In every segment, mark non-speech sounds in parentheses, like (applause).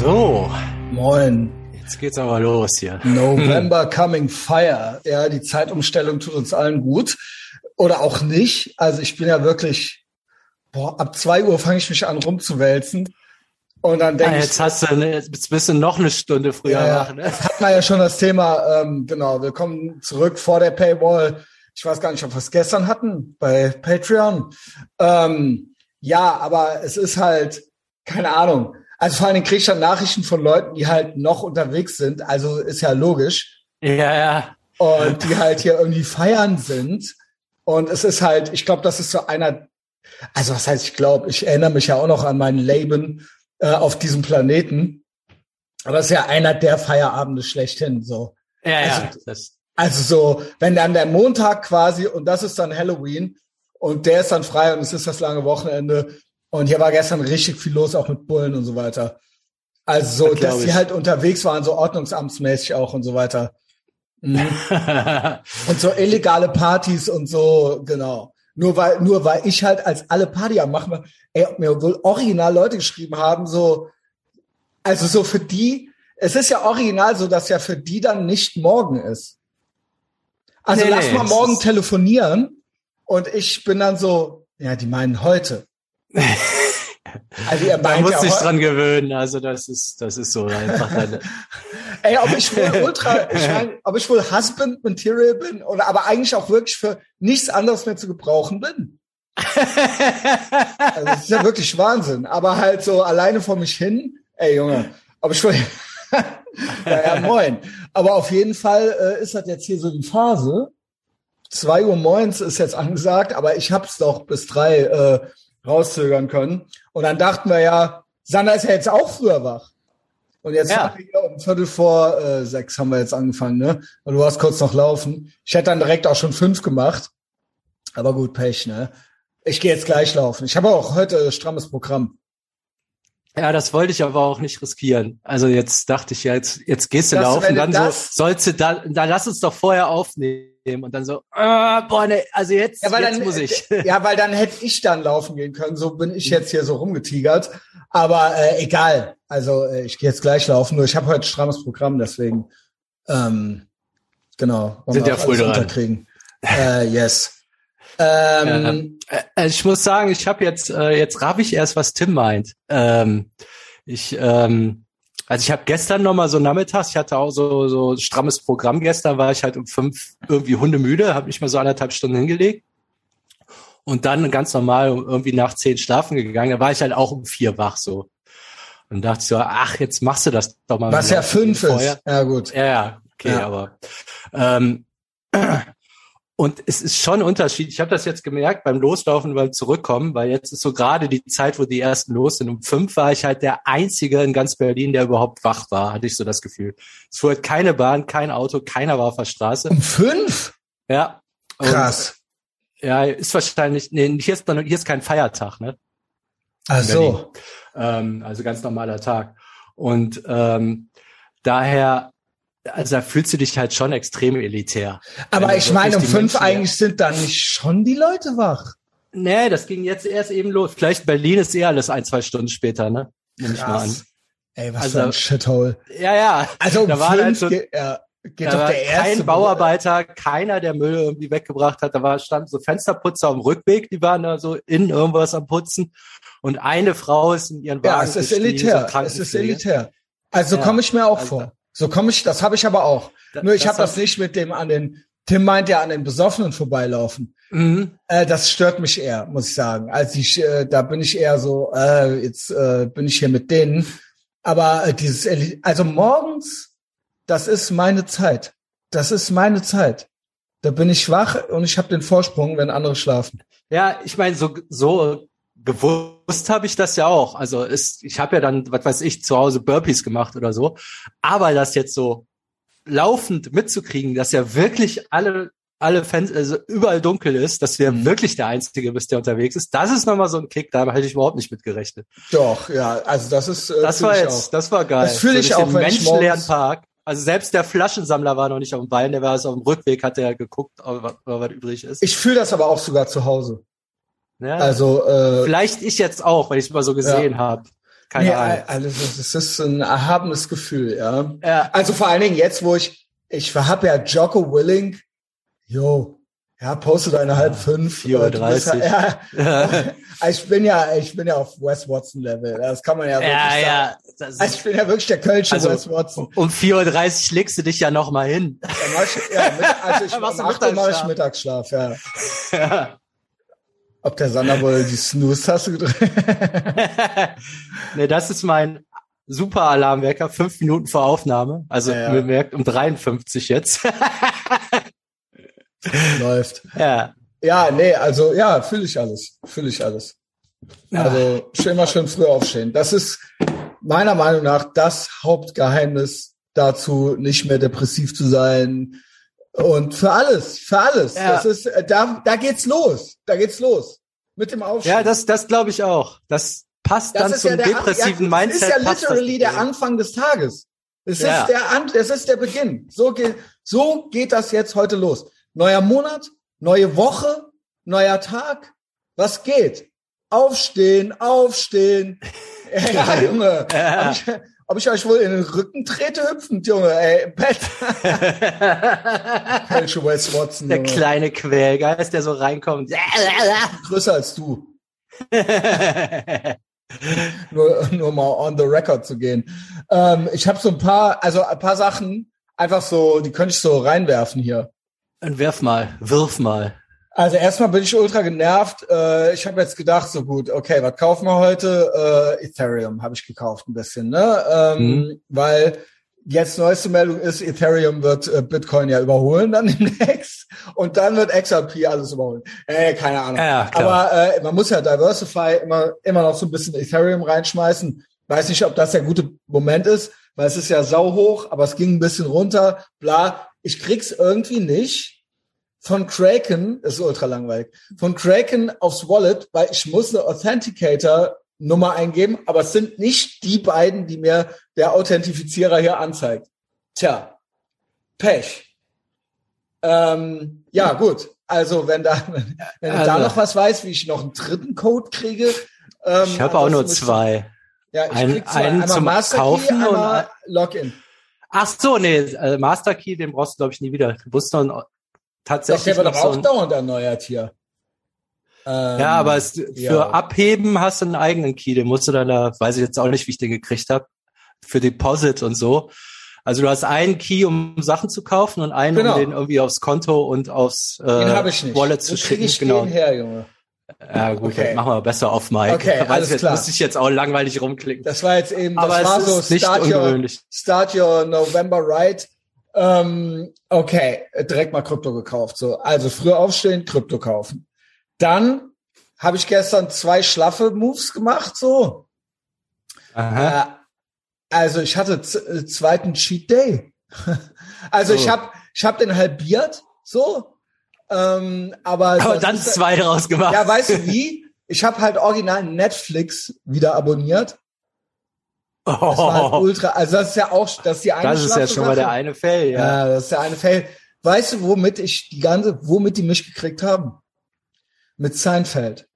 So, Moin. jetzt geht's aber los hier. November Coming Fire. Ja, die Zeitumstellung tut uns allen gut. Oder auch nicht. Also ich bin ja wirklich, boah, ab zwei Uhr fange ich mich an rumzuwälzen. Und dann Ah, denke jetzt ich, hast du, eine, jetzt bist du noch eine Stunde früher ja, wach, ne? hat man ja schon das Thema, ähm, genau, wir kommen zurück vor der Paywall. Ich weiß gar nicht, ob wir es gestern hatten bei Patreon. Ähm, ja, aber es ist halt, keine Ahnung. Also vor allen Dingen kriege ich dann Nachrichten von Leuten, die halt noch unterwegs sind. Also ist ja logisch. Ja, ja. und die halt hier irgendwie feiern sind. Und es ist halt, ich glaube, das ist so einer, also was heißt, ich glaube, ich erinnere mich ja auch noch an mein Leben äh, auf diesem Planeten. Aber es ist ja einer der Feierabende schlechthin, so. Ja, ja. Also- das, Also so, wenn dann der Montag quasi, und das ist dann Halloween, und der ist dann frei und es ist das lange Wochenende. Und hier war gestern richtig viel los, auch mit Bullen und so weiter. Also so, Das dass die ich. halt unterwegs waren, so ordnungsamtsmäßig auch und so weiter. Mhm. (laughs) Und so illegale Partys und so, genau. Nur weil, nur weil ich halt als alle Party am machen, ey, ob mir wohl original Leute geschrieben haben, so, also so für die, es ist ja original so, dass ja für die dann nicht morgen ist. Also Nee, lass nee, mal morgen telefonieren und ich bin dann so, ja, die meinen heute. Also ihr meint du dich heu- dran gewöhnen. Also das ist, das ist so einfach. (laughs) Ey, ob ich wohl ultra, (laughs) ich mein, ob ich wohl Husband Material bin oder aber eigentlich auch wirklich für nichts anderes mehr zu gebrauchen bin. (laughs) Also das ist ja wirklich Wahnsinn. Aber halt so alleine vor mich hin, ey Junge, ob ich wohl, ja, ja, moin. Aber auf jeden Fall äh, ist das jetzt hier so die Phase. Zwei Uhr moins ist jetzt angesagt, aber ich hab's doch bis drei äh, rauszögern können. Und dann dachten wir ja, Sander ist ja jetzt auch früher wach. Und jetzt Ja. haben wir hier um Viertel vor äh, sechs haben wir jetzt angefangen, ne? Und du hast kurz noch laufen. Ich hätte dann direkt auch schon fünf gemacht. Aber gut, Pech, ne? Ich gehe jetzt gleich laufen. Ich habe auch heute strammes Programm. Ja, das wollte ich aber auch nicht riskieren. Also jetzt dachte ich ja, jetzt, jetzt gehst du Das- laufen, dann so, sollst du da, dann lass uns doch vorher aufnehmen und dann so, äh, boah, ne, also jetzt, Ja, jetzt dann, muss ich. (laughs) ja, weil dann hätte ich dann laufen gehen können. So bin ich jetzt hier so rumgetigert. Aber äh, egal. Also äh, ich gehe jetzt gleich laufen. Nur ich habe heute strammes Programm, deswegen ähm, genau. Sind ja voll dran. Äh, yes. Ähm, Äh, ich muss sagen, ich habe jetzt, äh, jetzt raff ich erst, was Tim meint. Ähm, ich, ähm, also ich habe gestern noch mal so nachmittags, ich hatte auch so so strammes Programm gestern, war ich halt um fünf irgendwie hundemüde, habe mich mal so anderthalb Stunden hingelegt und dann ganz normal irgendwie nach zehn schlafen gegangen. Da war ich halt auch um vier wach so und dachte so, ach jetzt machst du das doch mal. was ja fünf vorher. ist. Ja gut. Ja, ja, okay, Ja. aber ähm, und es ist schon ein Unterschied. Ich habe das jetzt gemerkt beim Loslaufen und beim Zurückkommen, weil jetzt ist so gerade die Zeit, wo die ersten los sind. Um fünf war ich halt der Einzige in ganz Berlin, der überhaupt wach war, hatte ich so das Gefühl. Es fuhr halt keine Bahn, kein Auto, keiner war auf der Straße. Um fünf? Ja. Und, Krass. Ja, ist wahrscheinlich, nee, hier ist, hier ist kein Feiertag, ne? Ach so. Ähm, also ganz normaler Tag. Und ähm, daher, also da fühlst du dich halt schon extrem elitär. Aber du ich meine, um fünf Menschen- eigentlich sind dann nicht schon die Leute wach. Nee, das ging jetzt erst eben los. Vielleicht Berlin ist eher alles ein, zwei Stunden später, ne? Nehme ich mal an. Ey, was Also- für ein Shithole. Ja, ja. Also um Da war fünf halt so- geht, ja, geht Da doch der erste. kein Bauarbeiter, keiner, der Müll irgendwie weggebracht hat. Da war, standen so Fensterputzer am Rückweg, die waren da so in irgendwas am Putzen. Und eine Frau ist in ihren Wagen Ja, es ist elitär. es ist elitär. Also so Ja, komme ich mir auch also- vor. So komme ich, das habe ich aber auch. Da- Nur ich habe das nicht mit dem an den, Tim meint ja an den Besoffenen vorbeilaufen. Mhm. Äh, das stört mich eher, muss ich sagen. Also ich, äh, da bin ich eher so, äh, jetzt äh, bin ich hier mit denen. Aber äh, dieses, also morgens, das ist meine Zeit. Das ist meine Zeit. Da bin ich wach und ich habe den Vorsprung, wenn andere schlafen. Ja, ich meine, so, so gewusst habe ich das ja auch. Also ist, ich habe ja dann, was weiß ich, zu Hause Burpees gemacht oder so. Aber das jetzt so laufend mitzukriegen, dass ja wirklich alle alle Fans, also überall dunkel ist, dass du ja Mhm. wirklich der Einzige bist, der unterwegs ist. Das ist nochmal so ein Kick, da hätte ich überhaupt nicht mit gerechnet. Doch, ja, also das ist. Äh, Das war ich jetzt, auch. das war geil. Das fühl ich auch, wenn ich menschenleeren morgens- Park. Also selbst der Flaschensammler war noch nicht auf dem Bein, der war also auf dem Rückweg, hat er geguckt, ob, ob was übrig ist. Ich fühle das aber auch sogar zu Hause. Ja. Also äh, Vielleicht ich jetzt auch, weil ich es mal so gesehen habe. Keine nee, Ahnung. Also das ist ein erhabenes Gefühl, ja. Ja. Also vor allen Dingen jetzt, wo ich, ich habe ja Jocko Willing, jo, ja, poste deine halb fünf. 4.30 Uhr. Ja, (laughs) ich bin ja, ich bin ja auf Wes Watson Level. Das kann man ja wirklich Ja, sagen. ja. Das Also ich bin ja wirklich der Kölsche Also, Wes Watson. um 4.30 Uhr legst du dich ja noch mal hin. Ich, ja, also ich 8 Uhr mache ich Mittagsschlaf? Mittagsschlaf, ja. (laughs) Ob der Sander wohl die Snooze-Taste gedrückt (laughs) nee, das ist mein super Alarmwecker, fünf Minuten vor Aufnahme. Also Ja, ja. bemerkt um 53 jetzt. (laughs) läuft. ja. Ja, nee, also ja, fühle ich alles. Fühle ich alles. Also schön mal schön früh aufstehen. Das ist meiner Meinung nach das Hauptgeheimnis dazu, nicht mehr depressiv zu sein. Und für alles, für alles. Ja. Das ist, äh, da, da geht's los. Da geht's los. Mit dem Aufstehen. Ja, das, das glaube ich auch. Das passt dann ist zum der, depressiven ja, Mindset. Das ist ja das literally der. Anfang des Tages. Es Ja. ist der An es ist der Beginn. So geht, so geht das jetzt heute los. Neuer Monat, neue Woche, neuer Tag. Was geht? Aufstehen, aufstehen. (laughs) Ja, Junge. Ja. Ob, ich, euch wohl in den Rücken trete hüpfend, Junge, ey, Bett. (laughs) Kölsche Wes Watson, Der Junge. kleine Quälgeist, der so reinkommt. Größer als du. (laughs) nur, nur mal on the record zu gehen. Ähm, ich habe so ein paar, also ein paar Sachen, einfach so, die könnte ich so reinwerfen hier. Und werf mal, wirf mal. Also erstmal bin ich ultra genervt. Äh, ich habe jetzt gedacht, so gut, okay, was kaufen wir heute? Äh, Ethereum habe ich gekauft ein bisschen, ne? Ähm, Mhm. Weil jetzt neueste Meldung ist, Ethereum wird äh, Bitcoin ja überholen dann (laughs) demnächst und dann wird XRP alles überholen. Äh, keine Ahnung. Ja. Aber äh, man muss ja Diversify immer immer noch so ein bisschen Ethereum reinschmeißen. Weiß nicht, ob das der gute Moment ist, weil es ist ja sau hoch, aber es ging ein bisschen runter. Bla, ich krieg's irgendwie nicht von Kraken, ist ultra langweilig, von Kraken aufs Wallet, weil ich muss eine Authenticator-Nummer eingeben, aber es sind nicht die beiden, die mir der Authentifizierer hier anzeigt. Tja, Pech. Ähm, ja, gut. Also wenn da, (laughs) wenn du da Also. noch was weißt, wie ich noch einen dritten Code kriege. Ähm, Ich habe auch nur zwei. Ja, ich Ein- krieg zwei. einen einmal zum Master Kaufen Key, und einmal ein- Login. Ach so, nee, äh, Master Key, den brauchst du glaube ich nie wieder. Du musst noch ein- Doch, tatsächlich der wird noch aber so auch ein, dauernd erneuert hier. Ähm, Ja, aber es, für ja. Abheben hast du einen eigenen Key, den musst du dann da, weiß ich jetzt auch nicht, wie ich den gekriegt habe, für Deposit und so. Also du hast einen Key, um Sachen zu kaufen und einen, Genau. um den irgendwie aufs Konto und aufs äh. Wallet zu Wo schicken. ich Genau. den her, Junge? Ja gut, Okay. das machen wir besser auf Mike. Okay, alles ich, jetzt klar. muss ich jetzt auch langweilig rumklicken. Das war jetzt eben, das Aber war es so ist nicht start your, ungewöhnlich. start your November right. Ähm, okay, direkt mal Krypto gekauft. So, also früh aufstehen, Krypto kaufen. Dann habe ich gestern zwei schlaffe Moves gemacht. So, äh, also ich hatte äh, zweiten Cheat Day. (laughs) also ich Oh. habe ich habe den halbiert. So, ähm, aber Aber dann ist- zwei daraus gemacht. Ja, weißt du wie? Ich habe halt original Netflix wieder abonniert. Das war halt oh, (laughs) ultra, also das ist ja auch, das ist die eine das ist ja schon mal der Sache. eine Fell, ja. Ja, das ist der eine Fail. Weißt du, womit ich die ganze, womit die mich gekriegt haben? Mit Seinfeld.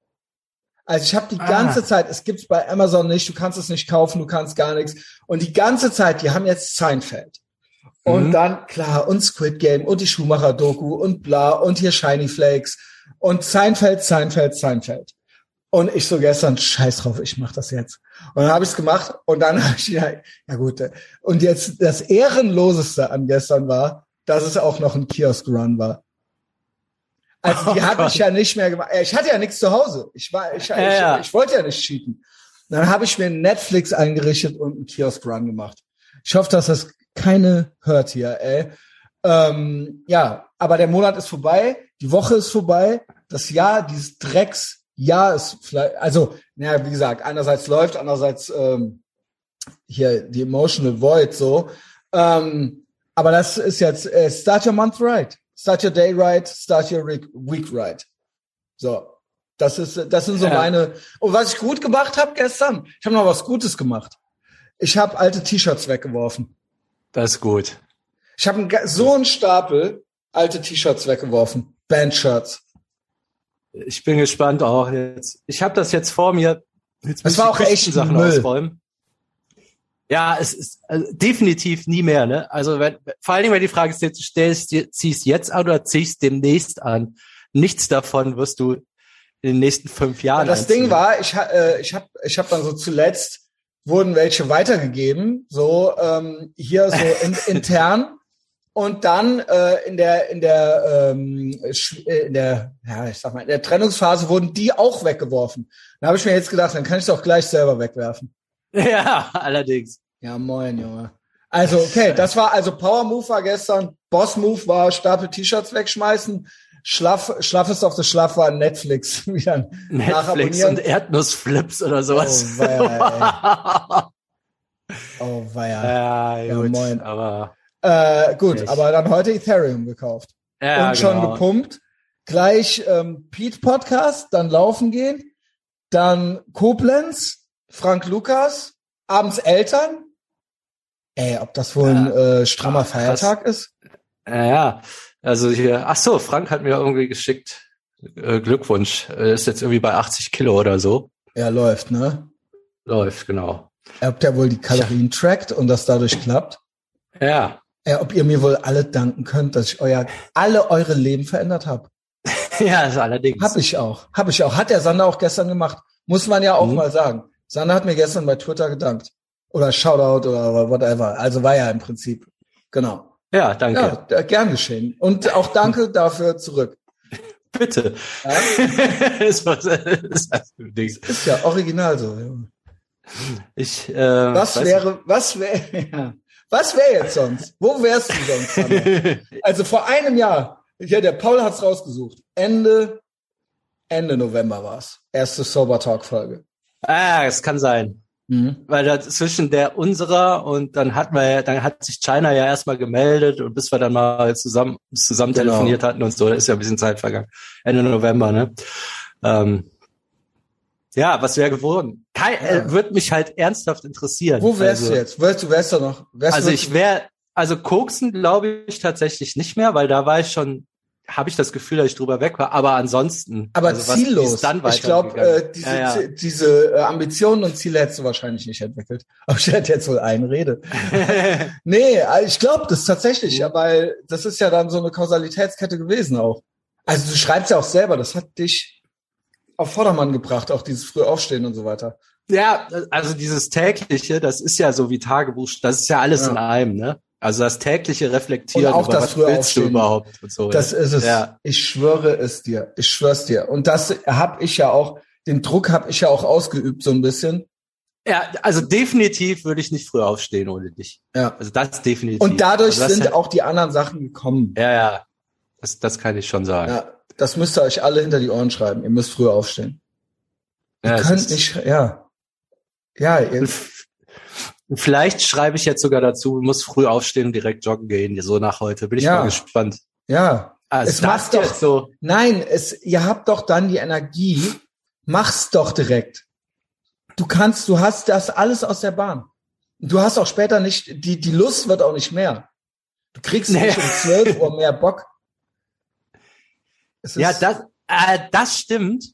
Also ich habe die Ah. ganze Zeit, es gibt's bei Amazon nicht, du kannst es nicht kaufen, du kannst gar nichts. Und die ganze Zeit, die haben jetzt Seinfeld. Und Mhm. dann, klar, und Squid Game und die Schumacher-Doku und bla und hier Shiny Flakes und Seinfeld, Seinfeld, Seinfeld. Und ich so gestern, scheiß drauf, ich mach das jetzt. Und dann habe ich es gemacht und dann (laughs) habe ich ja, ja gut. Und jetzt das Ehrenloseste an gestern war, dass es auch noch ein Kiosk-Run war. Also die Oh habe Gott. ich ja nicht mehr gemacht. Ich hatte ja nichts zu Hause. Ich war, ich, Ja, ja. ich, ich wollte ja nicht cheaten. Dann habe ich mir Netflix eingerichtet und einen Kiosk-Run gemacht. Ich hoffe, dass das keine hört hier, ey. Ähm, ja, aber der Monat ist vorbei, die Woche ist vorbei, das Jahr, dieses Drecksjahr ist vielleicht, also, naja, wie gesagt, einerseits läuft, andererseits ähm, hier die Emotional Void so. Ähm, aber das ist jetzt äh, Start Your Month Right, Start Your Day Right, Start Your Week, week Right. So, das ist, das sind so Ja. meine. Und was ich gut gemacht habe gestern, ich habe noch was Gutes gemacht. Ich habe alte T-Shirts weggeworfen. Das ist gut. Ich habe so einen Stapel alte T-Shirts weggeworfen, Bandshirts. Ich bin gespannt auch jetzt. Ich habe das jetzt vor mir. Jetzt Das war auch echt Küstensachen Müll. ausräumen. Ja, es ist also definitiv nie mehr, ne? Also wenn, vor allen Dingen, wenn die Frage ist, du stellst, ziehst jetzt an oder ziehst demnächst an. Nichts davon wirst du in den nächsten fünf Jahren. Ja, das einziehen. Ding war, ich, äh, ich habe ich hab dann so zuletzt wurden welche weitergegeben, so ähm, hier so in, intern. Und dann äh, in der in der ähm, äh, in der ja ich sag mal in der Trennungsphase wurden die auch weggeworfen. Da habe ich mir jetzt gedacht, dann kann ich es auch gleich selber wegwerfen. (laughs) Ja, allerdings. Ja, moin, Junge. Also, okay, das war also Power Move war gestern. Boss Move war Stapel T-Shirts wegschmeißen. Schlaff, Schlaffes auf das Schlaff war Netflix (laughs) wieder Netflix und Erdnussflips oder sowas. Oh, weia, (laughs) oh, weia. Ja, gut, ja, moin. aber. Äh, gut, nicht. aber dann heute Ethereum gekauft. Ja, und schon genau. gepumpt. Gleich ähm, Pete Podcast, dann laufen gehen, dann Koblenz, Frank Lukas, abends Eltern. Ey, ob das wohl ein äh, strammer Ach, Feiertag ist? Ja, ja. Also hier, ach so, Frank hat mir irgendwie geschickt. Äh, Glückwunsch. Er ist jetzt irgendwie bei 80 Kilo oder so. Ja, läuft, ne? Läuft, genau. Ob der wohl die Kalorien trackt und das dadurch klappt? Ja. Ja, ob ihr mir wohl alle danken könnt, dass ich euer, alle eure Leben verändert habe. (laughs) ja, also allerdings. Hab ich auch. Hab ich auch. Hat der Sander auch gestern gemacht. Muss man ja auch mhm. mal sagen. Sander hat mir gestern bei Twitter gedankt. Oder Shoutout oder whatever. Also war ja im Prinzip. Genau. Ja, danke. Ja, gern geschehen. Und auch danke (laughs) dafür zurück. Bitte. Ja? das, war, das ist ja original so. Ich, äh, was wäre, was wäre, (laughs) ja. Was wäre jetzt sonst? Wo wärst du sonst? (laughs) also vor einem Jahr, ja, der Paul hat's rausgesucht. Ende, Ende November war's. Erste Sober Talk Folge. Ah, es kann sein. Mhm. Weil da zwischen der unserer und dann hatten wir ja, dann hat sich China ja erstmal gemeldet und bis wir dann mal zusammen, zusammen genau. telefoniert hatten und so, da ist ja ein bisschen Zeit vergangen. Ende November, ne? Ähm, ja, was wäre geworden? Kein, ja. äh, wird mich halt ernsthaft interessieren. Wo wärst also, du jetzt? Wärst du, wärst du noch? Wärst also ich wäre, also koksen glaube ich tatsächlich nicht mehr, weil da war ich schon habe ich das Gefühl, dass ich drüber weg war. Aber ansonsten. Aber also ziellos. ich glaube, äh, diese, ja, ja. diese äh, Ambitionen und Ziele hättest du wahrscheinlich nicht entwickelt. (laughs) Aber ich hätte jetzt wohl einen Rede. (laughs) nee, äh, ich glaube das tatsächlich, ja, weil das ist ja dann so eine Kausalitätskette gewesen auch. Also du schreibst ja auch selber, das hat dich auf Vordermann gebracht, auch dieses frühe Aufstehen und so weiter. Ja, also dieses tägliche, das ist ja so wie Tagebuch, das ist ja alles ja. in einem, ne? Also das tägliche Reflektieren, und auch das was willst Aufstehen. du überhaupt? So, das ja. ist es. Ja. Ich schwöre es dir. Ich schwör's dir. Und das habe ich ja auch, den Druck habe ich ja auch ausgeübt so ein bisschen. Ja, also definitiv würde ich nicht früher aufstehen ohne dich. Ja. Also das definitiv. Und dadurch also sind auch die anderen Sachen gekommen. Ja, ja. Das, das kann ich schon sagen. Ja, das müsst ihr euch alle hinter die Ohren schreiben. Ihr müsst früher aufstehen. Ja, ihr könnt nicht, ja. Ja, ihr, Vielleicht schreibe ich jetzt sogar dazu, muss früh aufstehen und direkt joggen gehen, so nach heute. Bin ich ja. mal gespannt. Ja. Also es macht doch so. Nein, es, ihr habt doch dann die Energie, mach's doch direkt. Du kannst, du hast das alles aus der Bahn. Du hast auch später nicht, die, die Lust wird auch nicht mehr. Du kriegst nee. nicht um 12 Uhr mehr Bock. Ja, das, äh, das stimmt.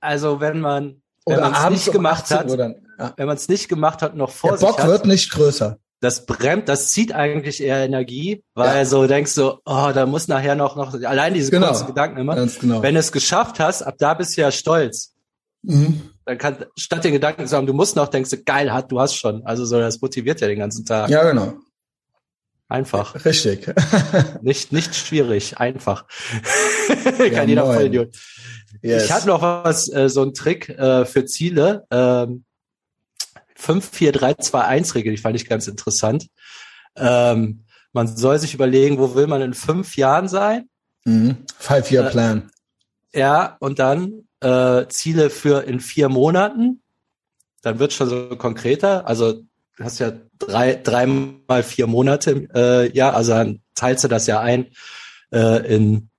Also wenn man, wenn man es nicht gemacht hat, ja. wenn man es nicht gemacht hat, noch vor Der Bock hat, wird nicht größer. Das bremst, das zieht eigentlich eher Energie, weil ja. so denkst du, oh, da muss nachher noch, noch, allein diese genau. kurzen Gedanken immer. Ganz genau. Wenn du es geschafft hast, ab da bist du ja stolz. Mhm. Dann kann, statt den Gedanken zu haben, du musst noch, denkst du, geil, hat, du hast schon. Also so, das motiviert ja den ganzen Tag. Ja, genau. Einfach. Richtig. (laughs) nicht, nicht schwierig, einfach. (laughs) kann ja, jeder voll Idiot. Yes. Ich habe noch was, äh, so ein Trick äh, für Ziele. Ähm, 5-4-3-2-1-Regel, die fand ich ganz interessant. Ähm, man soll sich überlegen, wo will man in fünf Jahren sein? Mhm. Five-Year-Plan. Äh, ja, und dann äh, Ziele für in vier Monaten. Dann wird schon so konkreter. Also hast ja drei, dreimal vier Monate, äh, ja, also dann teilst du das ja ein äh, in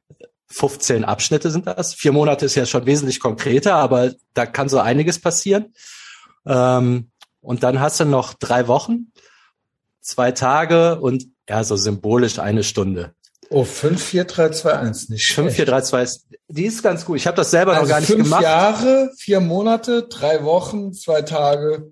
15 Abschnitte sind das. Vier Monate ist ja schon wesentlich konkreter, aber da kann so einiges passieren. Ähm, und dann hast du noch drei Wochen, zwei Tage und ja, so symbolisch eine Stunde. Oh, 5, 4, 3, 2, 1, nicht 5, 4, 3, 2 ist, die ist ganz gut. Ich habe das selber also noch gar nicht fünf gemacht. Fünf Jahre, vier Monate, drei Wochen, zwei Tage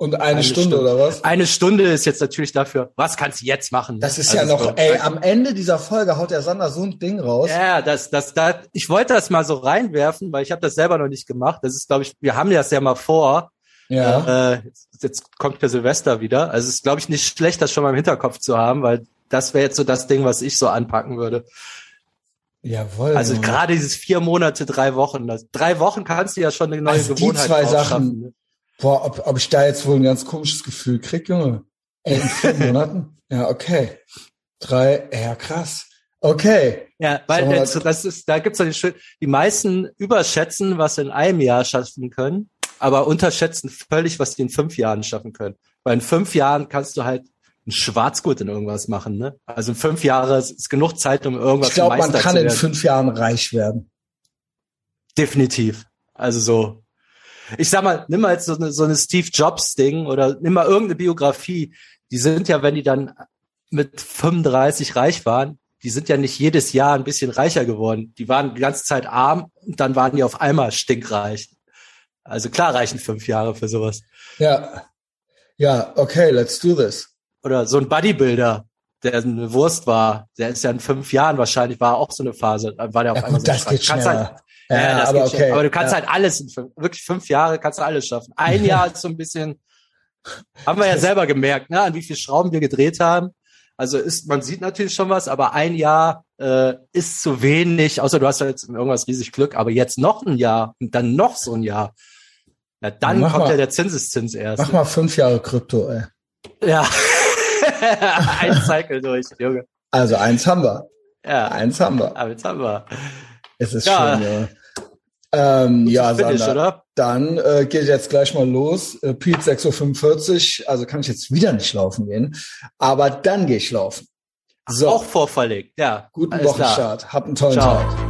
Und eine, eine Stunde, Stunde, oder was? Eine Stunde ist jetzt natürlich dafür, was kannst du jetzt machen? Das ist also ja noch, so, ey, am Ende dieser Folge haut der Sander so ein Ding raus. Ja, das, das, da, ich wollte das mal so reinwerfen, weil ich habe das selber noch nicht gemacht. Das ist, glaube ich, wir haben das ja mal vor. Ja. Äh, jetzt, jetzt kommt der Silvester wieder. Also es ist, glaube ich, nicht schlecht, das schon mal im Hinterkopf zu haben, weil das wäre jetzt so das Ding, was ich so anpacken würde. Jawohl. Also gerade dieses vier Monate, drei Wochen. Das, drei Wochen kannst du ja schon eine neue also Gewohnheit die zwei Sachen, ne? Boah, ob, ob ich da jetzt wohl ein ganz komisches Gefühl krieg, Junge. Ey, in vier (laughs) Monaten? Ja, okay. Drei, ja, krass. Okay. Ja, weil das, das ist, da gibt's ja die, die meisten überschätzen, was in einem Jahr schaffen können, aber unterschätzen völlig, was die in fünf Jahren schaffen können. Weil in fünf Jahren kannst du halt ein Schwarzgut in irgendwas machen, ne? Also in fünf Jahre ist genug Zeit, um irgendwas ich glaub, zu machen. Ich glaube, man kann in fünf Jahren reich werden. Definitiv. Also so. Ich sag mal, nimm mal jetzt so eine, so eine Steve Jobs Ding oder nimm mal irgendeine Biografie. Die sind ja, wenn die dann mit 35 reich waren, die sind ja nicht jedes Jahr ein bisschen reicher geworden. Die waren die ganze Zeit arm und dann waren die auf einmal stinkreich. Also klar reichen fünf Jahre für sowas. Ja. Ja, okay, let's do this oder so ein Bodybuilder, der eine Wurst war, der ist ja in fünf Jahren wahrscheinlich, war auch so eine Phase, war der auf ja, einmal gut, so das geht schneller. Halt, ja, das aber, geht okay. aber du kannst ja. halt alles, in fünf, wirklich fünf Jahre kannst du alles schaffen. Ein (laughs) Jahr ist so ein bisschen, haben wir ja selber gemerkt, ne, an wie viel Schrauben wir gedreht haben. Also ist, man sieht natürlich schon was, aber ein Jahr äh, ist zu wenig, außer du hast ja jetzt irgendwas riesig Glück, aber jetzt noch ein Jahr und dann noch so ein Jahr. Na, dann kommt mal, ja der Zinseszins erst. Mach mal fünf Jahre Krypto, ey. Ja. (laughs) ein Cycle durch, Junge. Also eins haben wir. Ja. Eins haben wir. Eins haben wir. Es ist ja. schön, ja. Ähm, ja, Finish, Sander, oder? dann äh, geht jetzt gleich mal los. Äh, Pete 6.45 Uhr, also kann ich jetzt wieder nicht laufen gehen, aber dann gehe ich laufen. So. Auch vorverlegt, ja. Guten Wochenstart. Hab einen tollen Ciao. Tag.